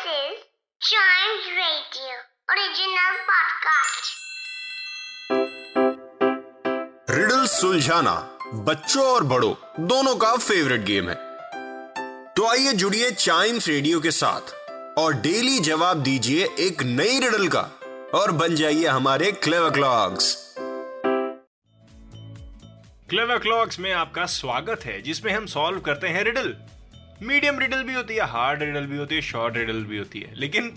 This is Chimes Radio original podcast. Riddle सुलझाना बच्चों और बड़ों दोनों का फेवरेट गेम है। तो आइए जुड़िए चाइम्स रेडियो के साथ और डेली जवाब दीजिए एक नई रिडल का और बन जाइए हमारे क्लेवर क्लॉक्स क्लेवर क्लॉक्स में आपका स्वागत है जिसमें हम सॉल्व करते हैं रिडल मीडियम रिडल भी होती है, हार्ड रिडल भी होती है, शॉर्ट रिडल भी होती है। लेकिन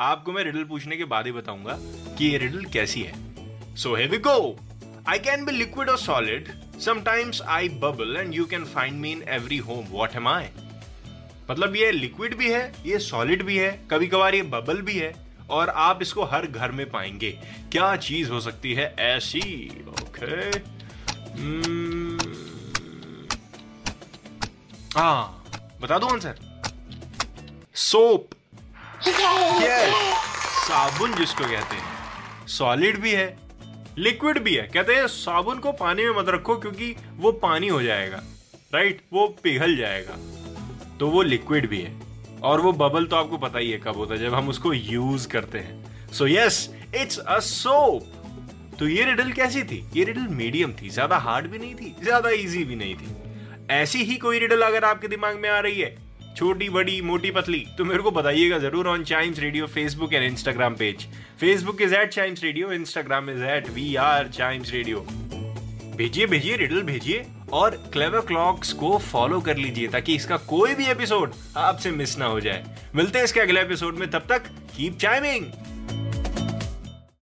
आपको मैं रिडल पूछने के बाद ही बताऊँगा कि ये रिडल कैसी है। So here we go I can be liquid और solid sometimes I bubble and you can find me in every home what am I मतलब ये लिक्विड भी है, ये सॉलिड भी है कभी कभार ये बबल भी है और आप इसको हर घर में पाएँगे। क्या चीज़ हो सकती है ऐसी? ओके हाँ। बता दो आंसर सोप यस साबुन जिसको कहते हैं। सॉलिड भी है लिक्विड भी है। कहते हैं साबुन को पानी में मत रखो क्योंकि वो पानी हो जाएगा राइट वो पिघल जाएगा। तो वो लिक्विड भी है। और वो बबल तो आपको पता ही है कब होता है जब हम उसको यूज़ करते हैं। So yes it's a soap तो ये रिडल कैसी थी? ये रिडल मीडियम थी ज़्यादा हार्ड भी नहीं थी ज़्यादा इजी भी नहीं थी। ऐसी ही कोई रिडल अगर आपके दिमाग में आ रही है? छोटी, बड़ी, मोटी, पतली तो मेरे को बताइएगा ज़रूर on Chimes Radio Facebook and Instagram page Facebook is at Chimes Radio Instagram is at we are Chimes Radio भेजिए भेजिए रिडल भेजिए और क्लेवर क्लॉक्स को फॉलो कर लीजिए ताकि इसका कोई भी एपिसोड आपसे मिस ना हो जाए। मिलते हैं इसके अगले एपिसोड में, तब तक कीप चाइमिंग